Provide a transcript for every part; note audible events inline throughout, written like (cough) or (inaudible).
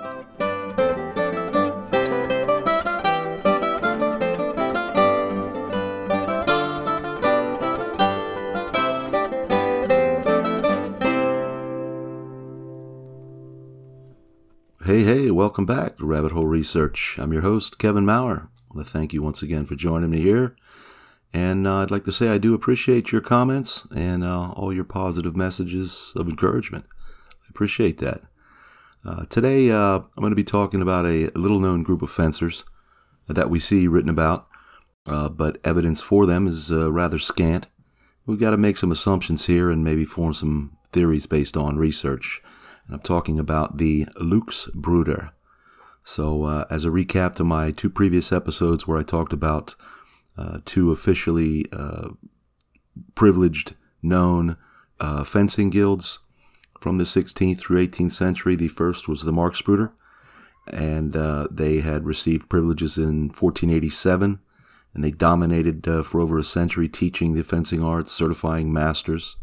Hey, hey, welcome back to Rabbit Hole Research. I'm your host, Kevin Maurer. I want to thank you once again for joining me here. And uh, I'd like to say I do appreciate your comments and uh, all your positive messages of encouragement. I appreciate that. Uh, today, uh, I'm going to be talking about a little known group of fencers that we see written about, uh, but evidence for them is uh, rather scant. We've got to make some assumptions here and maybe form some theories based on research. And I'm talking about the Lux Bruder. So, uh, as a recap to my two previous episodes where I talked about uh, two officially privileged, known fencing guilds from the 16th through 18th century, the first was the Marxbrüder, and uh, they had received privileges in 1487, and they dominated uh, for over a century teaching the fencing arts, certifying masters.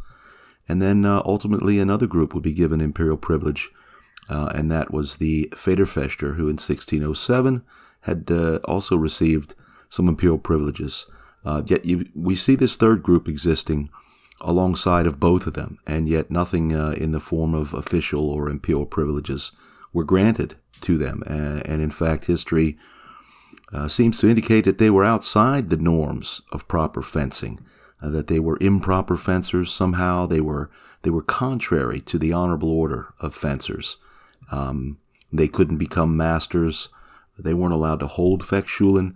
And then uh, ultimately, another group would be given imperial privilege, uh, and that was the Federfechter, who in 1607 had uh, also received some imperial privileges. Uh, yet you, we see this third group existing alongside of both of them, and yet nothing uh, in the form of official or imperial privileges were granted to them. And, and in fact, history uh, seems to indicate that they were outside the norms of proper fencing uh, that they were improper fencers somehow. They were they were contrary to the honorable order of fencers. Um, they couldn't become masters. They weren't allowed to hold Fechtschulen.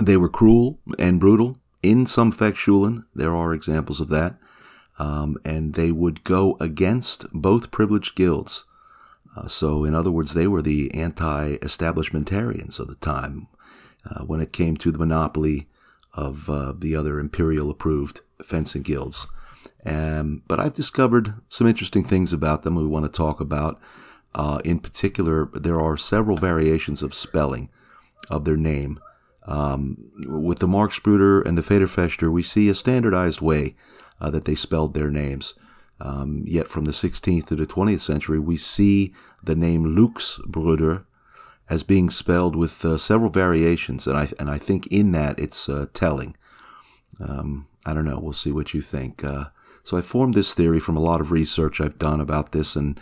They were cruel and brutal in some Fechtschulen. There are examples of that. Um, and they would go against both privileged guilds. Uh, so, in other words, they were the anti establishmentarians of the time uh, when it came to the monopoly of uh, the other imperial approved fencing guilds. Um, but I've discovered some interesting things about them we want to talk about. Uh, in particular, there are several variations of spelling of their name. Um, with the Mark Marxbrüder and the Federfechter, we see a standardized way uh, that they spelled their names. Um, yet from the 16th to the 20th century, we see the name Luxbrüder as being spelled with uh, several variations, and I and I think in that it's uh, telling. Um, I don't know. We'll see what you think. Uh, so I formed this theory from a lot of research I've done about this, and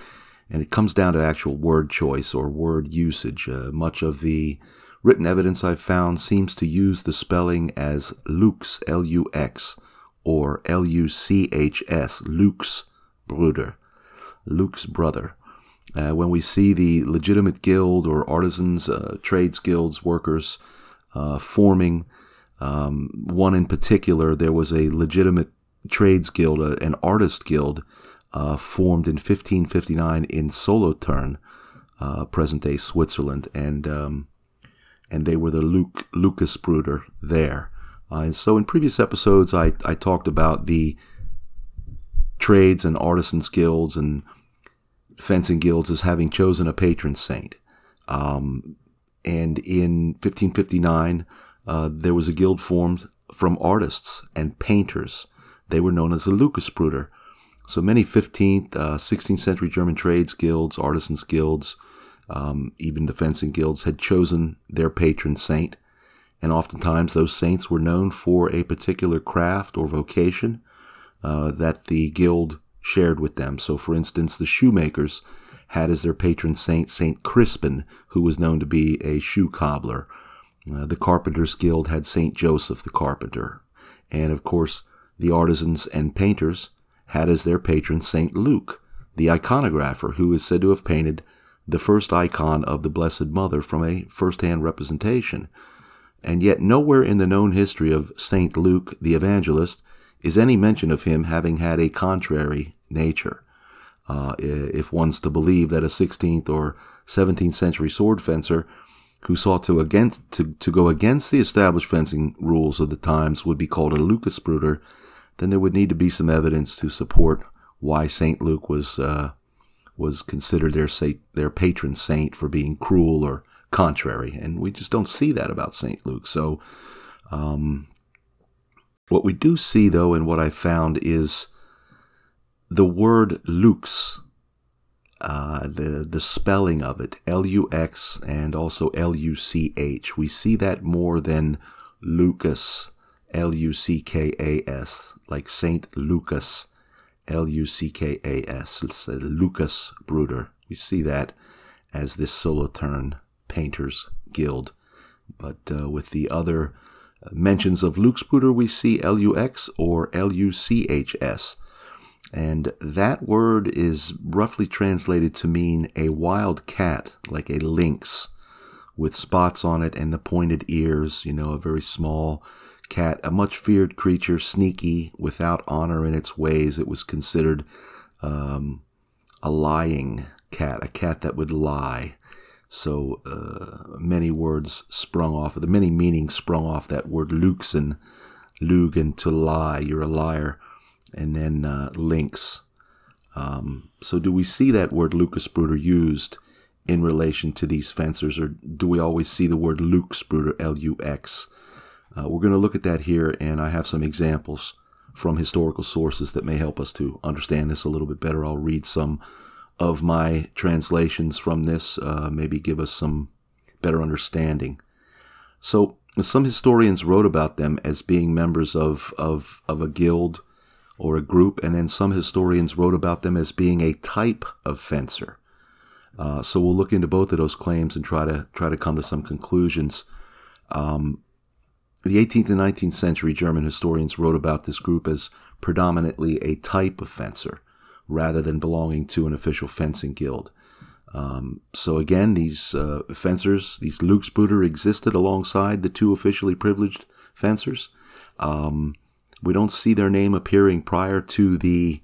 and it comes down to actual word choice or word usage. Uh, much of the written evidence I've found seems to use the spelling as Lux, L-U-X, or L-U-C-H-S, Lux Bruder, Luke's brother. Uh, when we see the legitimate guild or artisans, uh, trades guilds, workers uh, forming, um, one in particular, there was a legitimate trades guild, uh, an artist guild, uh, formed in 1559 in Solothurn, uh, present day Switzerland, and um, and they were the Luke Lucasbruder there. and so, in previous episodes, I I talked about the trades and artisans guilds and fencing guilds as having chosen a patron saint. Um, and in 1559, uh, there was a guild formed from artists and painters. They were known as the Lucasbruder. So many 15th, uh, 16th century German trades guilds, artisans guilds, um, even the fencing guilds had chosen their patron saint. And oftentimes those saints were known for a particular craft or vocation uh, that the guild shared with them. So, for instance, the shoemakers had as their patron saint Saint Crispin, who was known to be a shoe cobbler. Uh, the Carpenters Guild had Saint Joseph the Carpenter. And of course, the artisans and painters had as their patron Saint Luke, the iconographer, who is said to have painted the first icon of the Blessed Mother from a first hand representation. And yet, nowhere in the known history of Saint Luke the Evangelist is any mention of him having had a contrary nature. Uh, if one's to believe that a 16th or 17th century sword fencer who sought to against to, to go against the established fencing rules of the times would be called a Lucasbruder, then there would need to be some evidence to support why Saint Luke was uh, was considered their saint, their patron saint for being cruel or contrary, and we just don't see that about Saint Luke. So, um, what we do see, though, and what I found is the word lux uh, the the spelling of it, L U X and also L U C H. We see that more than Lucas, L U C K A S, like Saint Lucas, L U C K A S, Lucas Bruder. We see that as this Solothurn Painters Guild, but uh, with the other mentions of Luxbruder, we see L U X or L U C H S. And that word is roughly translated to mean a wild cat, like a lynx, with spots on it and the pointed ears, you know, a very small cat, a much feared creature, sneaky, without honor in its ways. It was considered um, a lying cat, a cat that would lie. So uh, many words sprung off, the many meanings sprung off that word luxen, lugen, to lie, you're a liar and then uh, lynx. Um, so, do we see that word Lucasbruder used in relation to these fencers, or do we always see the word Luxbruder, L U X? Uh, we're going to look at that here, and I have some examples from historical sources that may help us to understand this a little bit better. I'll read some of my translations from this, uh, maybe give us some better understanding. So, some historians wrote about them as being members of, of, of a guild or a group, and then some historians wrote about them as being a type of fencer. Uh, so we'll look into both of those claims and try to try to come to some conclusions. Um, the 18th and 19th century German historians wrote about this group as predominantly a type of fencer, rather than belonging to an official fencing guild. Um, so again, these uh, fencers, these Luxbruder, existed alongside the two officially privileged fencers. Um, we don't see their name appearing prior to the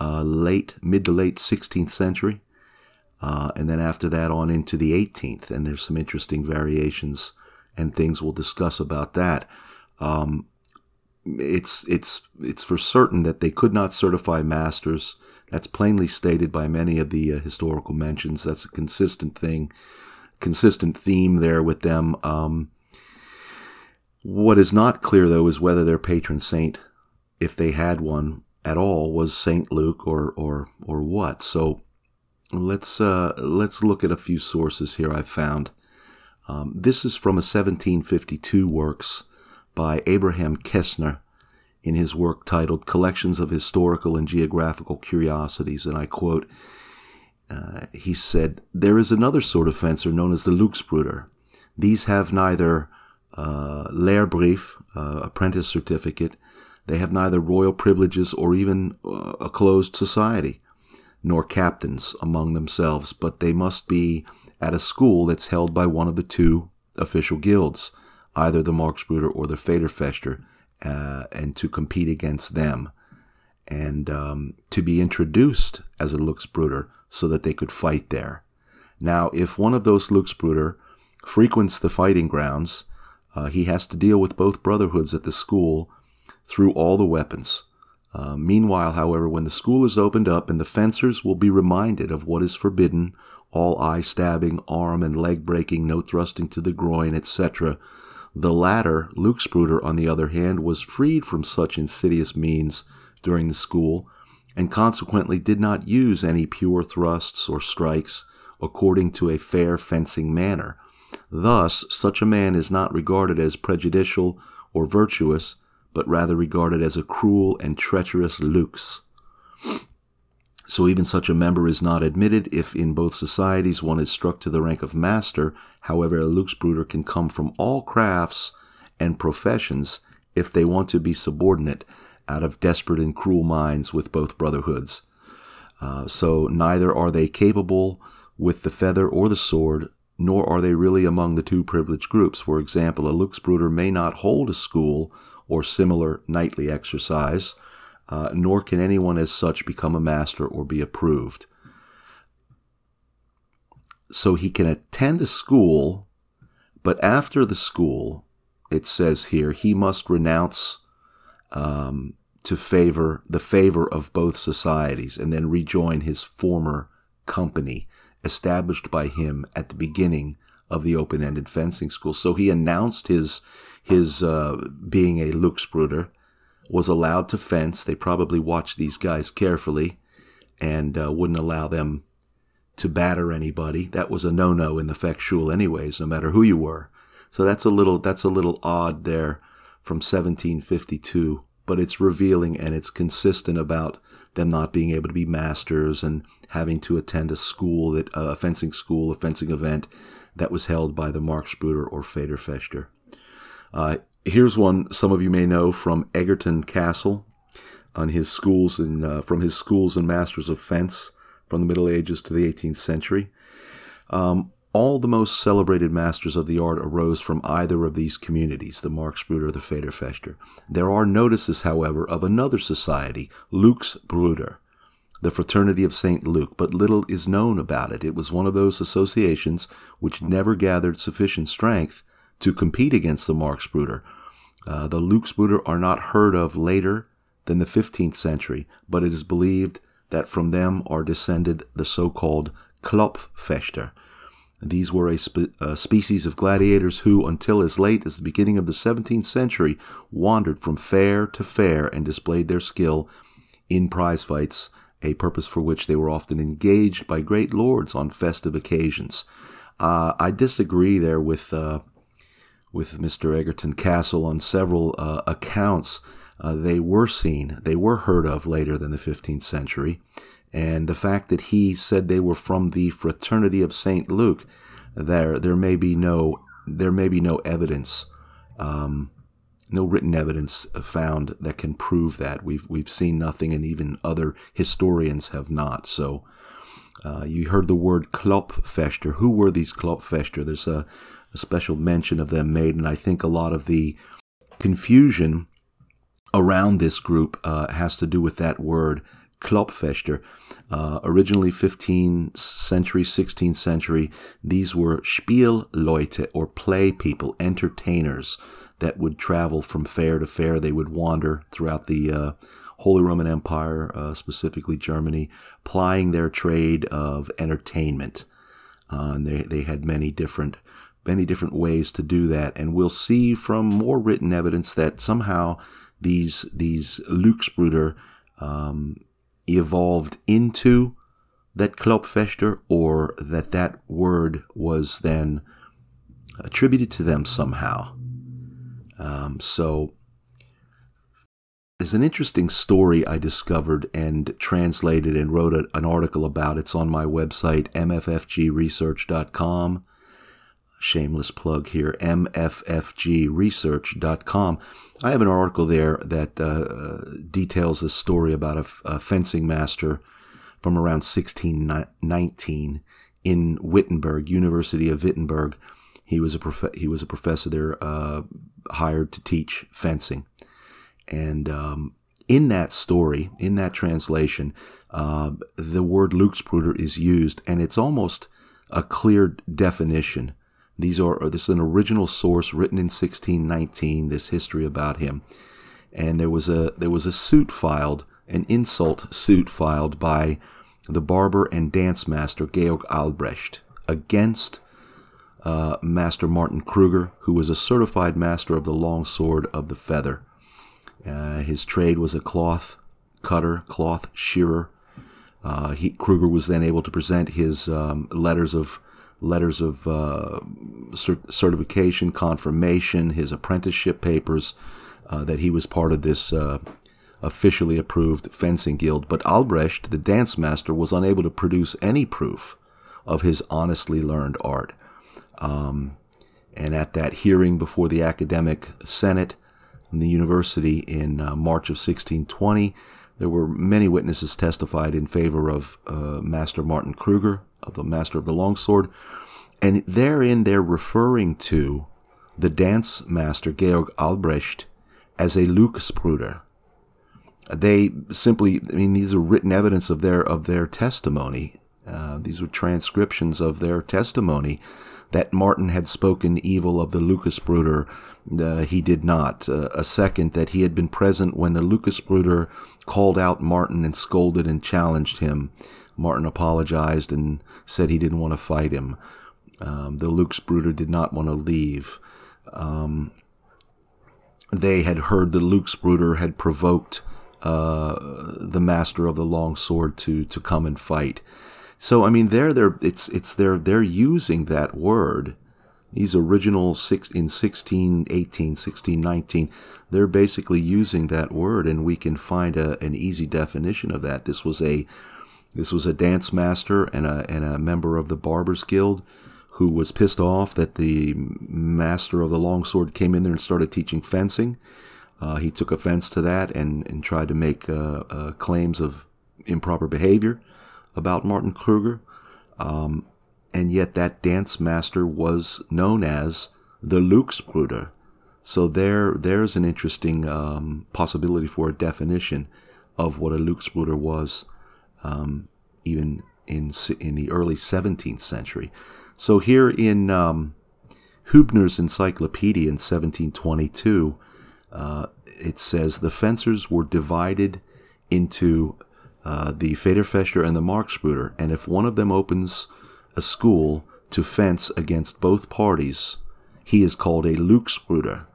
uh, late, mid to late 16th century. Uh, and then after that on into the 18th. And there's some interesting variations and things we'll discuss about that. Um, it's it's it's for certain that they could not certify masters. That's plainly stated by many of the uh, historical mentions. That's a consistent thing, consistent theme there with them. Um, what is not clear, though, is whether their patron saint, if they had one at all, was Saint Luke or or or what. So let's uh, let's look at a few sources here I've found. Um, this is from a 1752 works by Abraham Kestner in his work titled Collections of Historical and Geographical Curiosities, and I quote, uh, he said, There is another sort of fencer known as the Luxbruder. These have neither uh, Lehrbrief, uh, apprentice certificate. They have neither royal privileges or even uh, a closed society, nor captains among themselves, but they must be at a school that's held by one of the two official guilds, either the Marksbruder or the Federfechter, uh, and to compete against them, and um, to be introduced as a Luxbruder so that they could fight there. Now, if one of those Luxbruder frequents the fighting grounds, uh, he has to deal with both brotherhoods at the school through all the weapons. Uh, meanwhile, however, when the school is opened up and the fencers will be reminded of what is forbidden, all eye stabbing, arm and leg breaking, no thrusting to the groin, etc., the latter, Luxbruder, on the other hand, was freed from such insidious means during the school, and consequently did not use any pure thrusts or strikes according to a fair fencing manner, Thus, such a man is not regarded as prejudicial or virtuous, but rather regarded as a cruel and treacherous lux. So even such a member is not admitted if in both societies one is struck to the rank of master. However, a luxbruder can come from all crafts and professions if they want to be subordinate out of desperate and cruel minds with both brotherhoods. Uh, so neither are they capable with the feather or the sword nor are they really among the two privileged groups. For example, a Luxbruder may not hold a school or similar nightly exercise, uh, nor can anyone as such become a master or be approved. So he can attend a school, but after the school, it says here, he must renounce um, to favor the favor of both societies and then rejoin his former company established by him at the beginning of the open-ended fencing school. So he announced his his uh, being a Luxbruder, was allowed to fence. They probably watched these guys carefully and uh, wouldn't allow them to batter anybody. That was a no-no in the Fechtschule anyways, no matter who you were. So that's a little that's a little odd there from 1752, but it's revealing and it's consistent about them not being able to be masters and having to attend a school that uh, a fencing school, a fencing event that was held by the Marksbrüder or Federfechter. Uh, here's one some of you may know from Egerton Castle on his schools and uh, from his schools and masters of fence from the Middle Ages to the 18th century. Um, all the most celebrated masters of the art arose from either of these communities, the Marksbrüder or the Federfechter. There are notices, however, of another society, Luke's Bruder, the Fraternity of St. Luke, but little is known about it. It was one of those associations which never gathered sufficient strength to compete against the Marksbrüder. Uh, the Luchsbrüder are not heard of later than the 15th century, but it is believed that from them are descended the so-called Klopffechter, these were a, spe- a, species of gladiators who, until as late as the beginning of the 17th century, wandered from fair to fair and displayed their skill in prize fights, a purpose for which they were often engaged by great lords on festive occasions. Uh, I disagree there with uh, with Mr. Egerton Castle on several uh, accounts. Uh, they were seen, they were heard of later than the 15th century. And the fact that he said they were from the fraternity of Saint Luke, there there may be no there may be no evidence, um, no written evidence found that can prove that. We've we've seen nothing, and even other historians have not. So. Uh, you heard the word Klopffechter. Who were these Klopffechter? There's a, a special mention of them made, and I think a lot of the confusion around this group uh, has to do with that word Klopffechter. Uh, originally 15th century, 16th century, these were Spielleute or play people, entertainers that would travel from fair to fair. They would wander throughout the uh, Holy Roman Empire, uh, specifically Germany, plying their trade of entertainment. Uh, and they, they had many different many different ways to do that. And we'll see from more written evidence that somehow these these Luchsbrüder um, evolved into that Klopffechter or that that word was then attributed to them somehow. Um, so there's an interesting story I discovered and translated and wrote a, an article about. It's on my website, mffgresearch.com shameless plug here, mffgresearch.com. I have an article there that uh, details a story about a, a, fencing master from around 1619 in Wittenberg, University of Wittenberg. He was a prof- he was a professor there, uh, hired to teach fencing, and um, in that story, in that translation, uh, the word Luchsbruder is used, and it's almost a clear definition these are this is an original source written in 1619. This history about him, and there was a there was a suit filed, an insult suit filed by the barber and dance master Georg Albrecht against uh, Master Martin Kruger, who was a certified master of the long sword of the feather. Uh, his trade was a cloth cutter, cloth shearer. Uh, he, Kruger was then able to present his um, letters of letters of uh, cert- certification, confirmation, his apprenticeship papers, uh, that he was part of this uh, officially approved fencing guild. But Albrecht, the dance master, was unable to produce any proof of his honestly learned art. Um, and at that hearing before the academic senate in the university in uh, March of 1620, there were many witnesses testified in favor of uh, Master Martin Kruger, of the Master of the Longsword, and therein they're referring to the dance master Georg Albrecht as a Luchsbruder. They simply, I mean, these are written evidence of their of their testimony. Uh, these were transcriptions of their testimony that Martin had spoken evil of the Lucasbruder. Uh, he did not. Uh, a second, that he had been present when the Lucasbruder called out Martin and scolded and challenged him. Martin apologized and said he didn't want to fight him. Um, the Luchsbruder did not want to leave. Um, they had heard the Luchsbruder had provoked uh, the master of the long sword to to come and fight. So I mean, they're they're it's it's they're they're using that word. These original six in 16, 18, 16, 19, they're basically using that word, and we can find a, an easy definition of that. This was a this was a dance master and a and a member of the Barbers Guild who was pissed off that the master of the longsword came in there and started teaching fencing. Uh, he took offense to that and, and tried to make uh, uh, claims of improper behavior about Martin Kruger. Um, and yet that dance master was known as the Luchsbruder. So there, there's an interesting um, possibility for a definition of what a Luchsbruder was, um, even in in the early 17th century. So here in um, Hübner's Encyclopedia in 1722, uh, it says the fencers were divided into uh, the Federfechter and the Marksbruder, and if one of them opens a school to fence against both parties, he is called a Luchsbruder.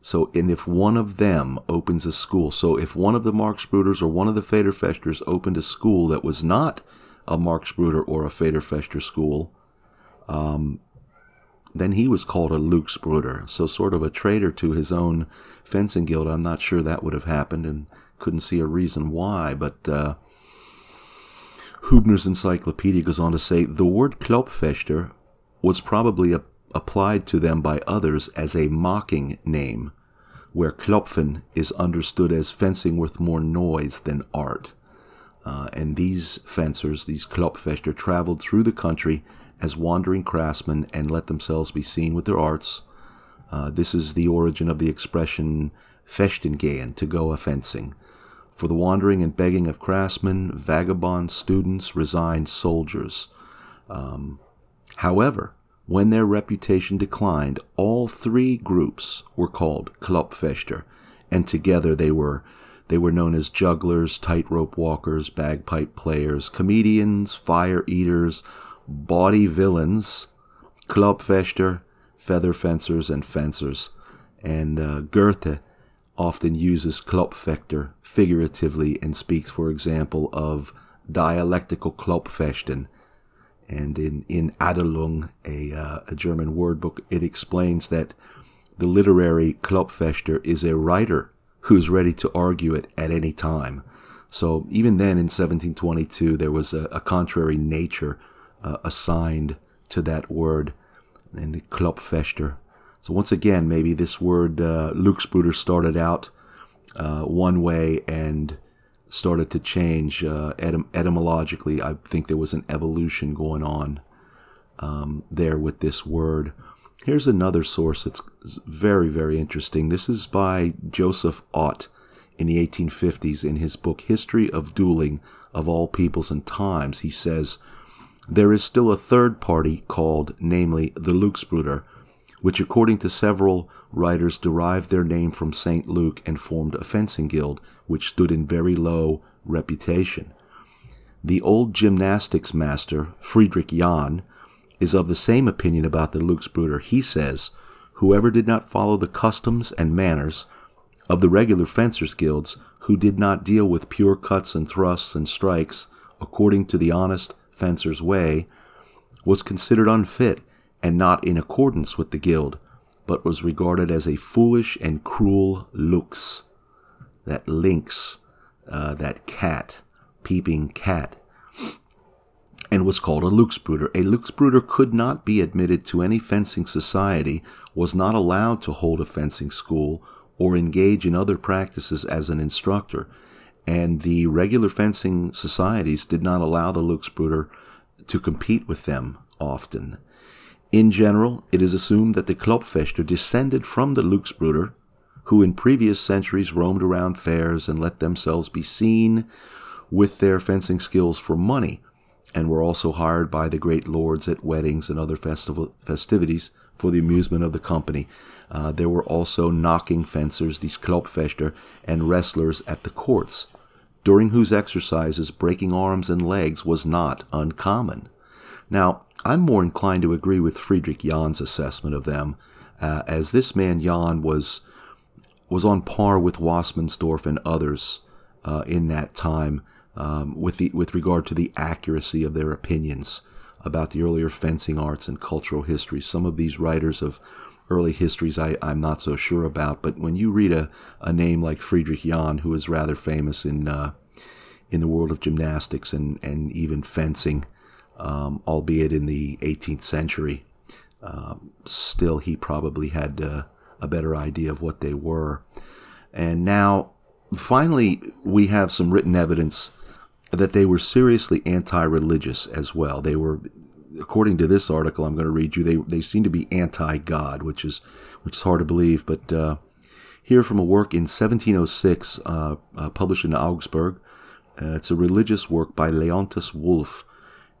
So, and if one of them opens a school, so if one of the Marksbruders or one of the Federfechters opened a school that was not a Marksbruder or a Federfechter school, um, then he was called a Luchsbruder, so sort of a traitor to his own fencing guild. I'm not sure that would have happened and couldn't see a reason why, but uh, Hübner's encyclopedia goes on to say the word Klopfechter was probably a, applied to them by others as a mocking name, where Klopfen is understood as fencing with more noise than art. Uh, and these fencers, these Klopfechter, traveled through the country as wandering craftsmen and let themselves be seen with their arts. Uh, this is the origin of the expression fechten to go a fencing. For the wandering and begging of craftsmen, vagabond students, resigned soldiers. Um, however, when their reputation declined, all three groups were called Klopfechter, and together they were they were known as jugglers, tightrope walkers, bagpipe players, comedians, fire eaters, bawdy villains, Klopfechter, feather fencers, and fencers. And uh, Goethe often uses Klopfechter figuratively and speaks, for example, of dialectical Klopfechten. And in, in Adelung, a, uh, a German word book, it explains that the literary Klopfechter is a writer who's ready to argue it at any time. So even then in 1722, there was a, a contrary nature uh, assigned to that word in the Klopfechter. So once again, maybe this word uh, Luchsbruder started out uh, one way and started to change uh, etym- etymologically. I think there was an evolution going on um, there with this word. Here's another source that's very, very interesting. This is by Joseph Ott in the 1850s in his book History of Dueling of All Peoples and Times. He says, there is still a third party called, namely, the Luchsbruder, which according to several writers derived their name from St. Luke and formed a fencing guild which stood in very low reputation. The old gymnastics master, Friedrich Jahn, is of the same opinion about the Luchsbruder. He says, Whoever did not follow the customs and manners of the regular fencers' guilds, who did not deal with pure cuts and thrusts and strikes according to the honest Fencer's way, was considered unfit and not in accordance with the guild, but was regarded as a foolish and cruel lux, that lynx, uh, that cat, peeping cat, and was called a luxbruder. A luxbruder could not be admitted to any fencing society, was not allowed to hold a fencing school, or engage in other practices as an instructor, and the regular fencing societies did not allow the Luchsbruder to compete with them often. In general, it is assumed that the Klopfechter descended from the Luchsbruder, who in previous centuries roamed around fairs and let themselves be seen with their fencing skills for money, and were also hired by the great lords at weddings and other festival, festivities for the amusement of the company. Uh, there were also knocking fencers, these Klopfechter, and wrestlers at the courts during whose exercises breaking arms and legs was not uncommon. Now, I'm more inclined to agree with Friedrich Jahn's assessment of them, uh, as this man Jahn was was on par with Wassmannsdorff and others uh, in that time. um, with the with regard to the accuracy of their opinions about the earlier fencing arts and cultural history. Some of these writers of early histories I, I'm not so sure about, but when you read a, a name like Friedrich Jahn, who is rather famous in uh, in the world of gymnastics and, and even fencing, um, albeit in the 18th century, um, still he probably had uh, a better idea of what they were. And now, finally, we have some written evidence that they were seriously anti-religious as well. They were, according to this article I'm going to read you, they they seem to be anti-God, which is which is hard to believe. But uh, here from a work in 1706, uh, uh, published in Augsburg, uh, it's a religious work by Leontus Wolff,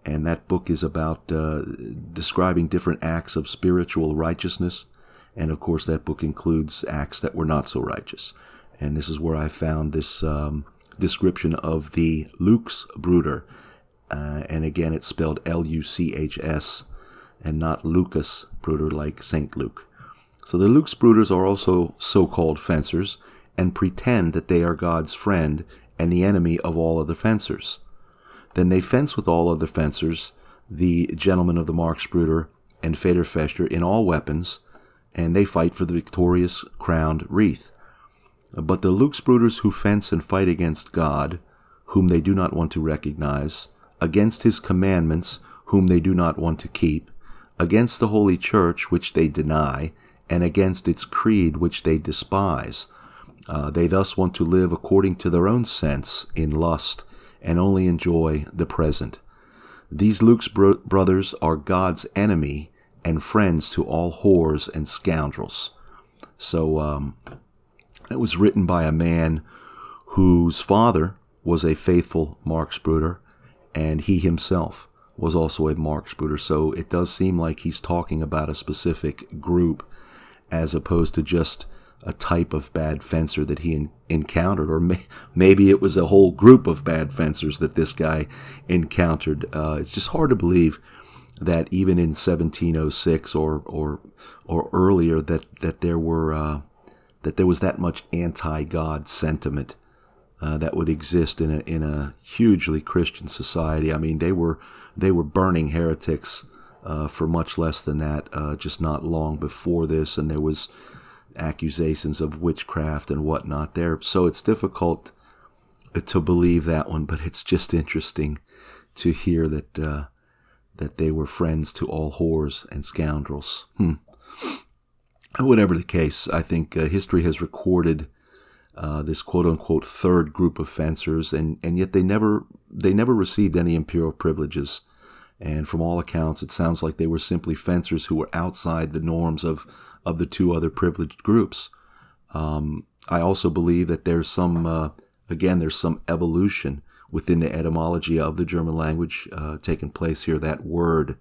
and that book is about uh, describing different acts of spiritual righteousness. And of course, that book includes acts that were not so righteous. And this is where I found this. Um, description of the Lux Bruder. Uh, and again, it's spelled L U C H S and not Lucas Bruder like St. Luke. So the Lux Bruders are also so called fencers and pretend that they are God's friend and the enemy of all other fencers. Then they fence with all other fencers, the gentlemen of the Marksbruder and Federfechter in all weapons, and they fight for the victorious crowned wreath. But the Luxbruders who fence and fight against God, whom they do not want to recognize, against his commandments, whom they do not want to keep, against the Holy Church, which they deny, and against its creed, which they despise. Uh, they thus want to live according to their own sense in lust and only enjoy the present. These Luke's bro- brothers are God's enemy and friends to all whores and scoundrels. So, um, it was written by a man whose father was a faithful Marksbruder, and he himself was also a Marksbruder. So it does seem like he's talking about a specific group as opposed to just a type of bad fencer that he encountered, or may, maybe it was a whole group of bad fencers that this guy encountered. Uh, it's just hard to believe that even in 1706 or or or earlier that that there were uh, that there was that much anti-God sentiment uh, that would exist in a in a hugely Christian society. I mean, they were they were burning heretics uh, for much less than that, uh, just not long before this, and there was accusations of witchcraft and whatnot there. So it's difficult to believe that one, but it's just interesting to hear that uh, that they were friends to all whores and scoundrels. Hmm. Whatever the case, I think uh, history has recorded uh, this quote unquote third group of fencers, and, and yet they never they never received any imperial privileges. And from all accounts, it sounds like they were simply fencers who were outside the norms of, of the two other privileged groups. Um, I also believe that there's some, uh, again, there's some evolution within the etymology of the German language uh, taking place here. That word,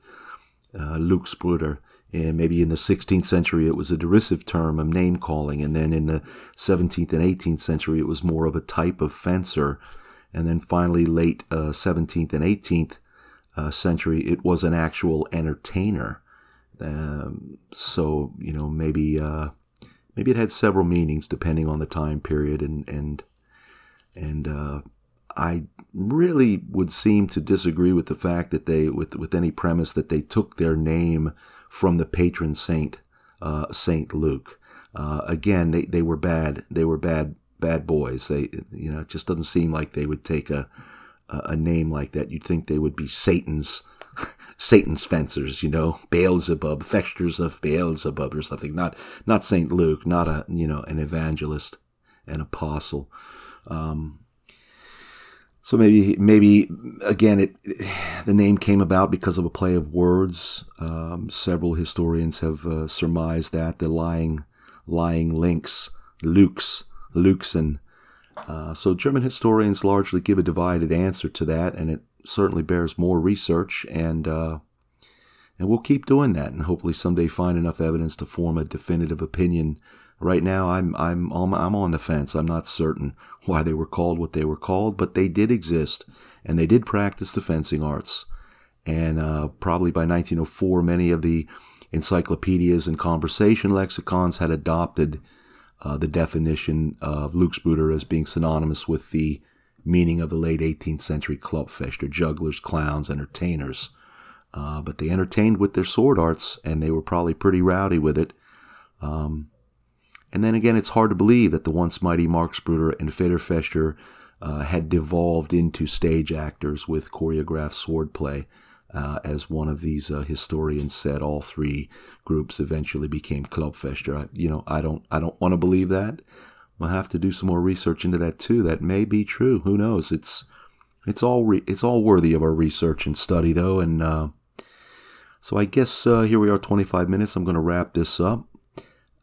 uh, Luxbruder, and maybe in the 16th century, it was a derisive term of name calling. And then in the 17th and 18th century, it was more of a type of fencer. And then finally, late uh, 17th and 18th uh, century, it was an actual entertainer. Um, so, you know, maybe, uh, maybe it had several meanings depending on the time period. And, and, and, uh, I really would seem to disagree with the fact that they, with, with any premise that they took their name from the patron saint, uh, Saint Luke. Uh, again, they, they were bad. They were bad bad boys. They you know it just doesn't seem like they would take a a name like that. You'd think they would be Satan's (laughs) Satan's fencers, you know, Beelzebub, fextures of Beelzebub or something. Not not Saint Luke, not a you know an evangelist, an apostle. Um, so maybe, maybe again, it the name came about because of a play of words. Um, several historians have uh, surmised that the lying, lying lynx, Lukes, Luxen. Uh, so German historians largely give a divided answer to that, and it certainly bears more research. And uh, and we'll keep doing that, and hopefully someday find enough evidence to form a definitive opinion Right now, I'm I'm on, I'm on the fence. I'm not certain why they were called what they were called, but they did exist, and they did practice the fencing arts. And uh, probably by 1904, many of the encyclopedias and conversation lexicons had adopted uh, the definition of Luxbruder as being synonymous with the meaning of the late 18th century Clubfechter, jugglers, clowns, entertainers. Uh, but they entertained with their sword arts, and they were probably pretty rowdy with it. Um, and then again, it's hard to believe that the once mighty Marxbrüder and Federfechter uh, had devolved into stage actors with choreographed swordplay. Uh, as one of these uh, historians said, all three groups eventually became Clubfechter. I, you know, I don't, I don't want to believe that. We'll have to do some more research into that too. That may be true. Who knows? It's, it's all, re- it's all worthy of our research and study, though. And uh, so I guess uh, here we are, 25 minutes. I'm going to wrap this up.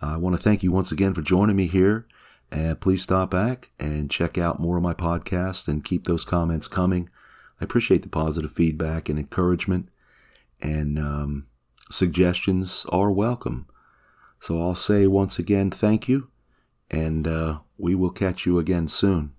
I want to thank you once again for joining me here. And please stop back and check out more of my podcast and keep those comments coming. I appreciate the positive feedback and encouragement, and um, suggestions are welcome. So I'll say once again, thank you, and uh, we will catch you again soon.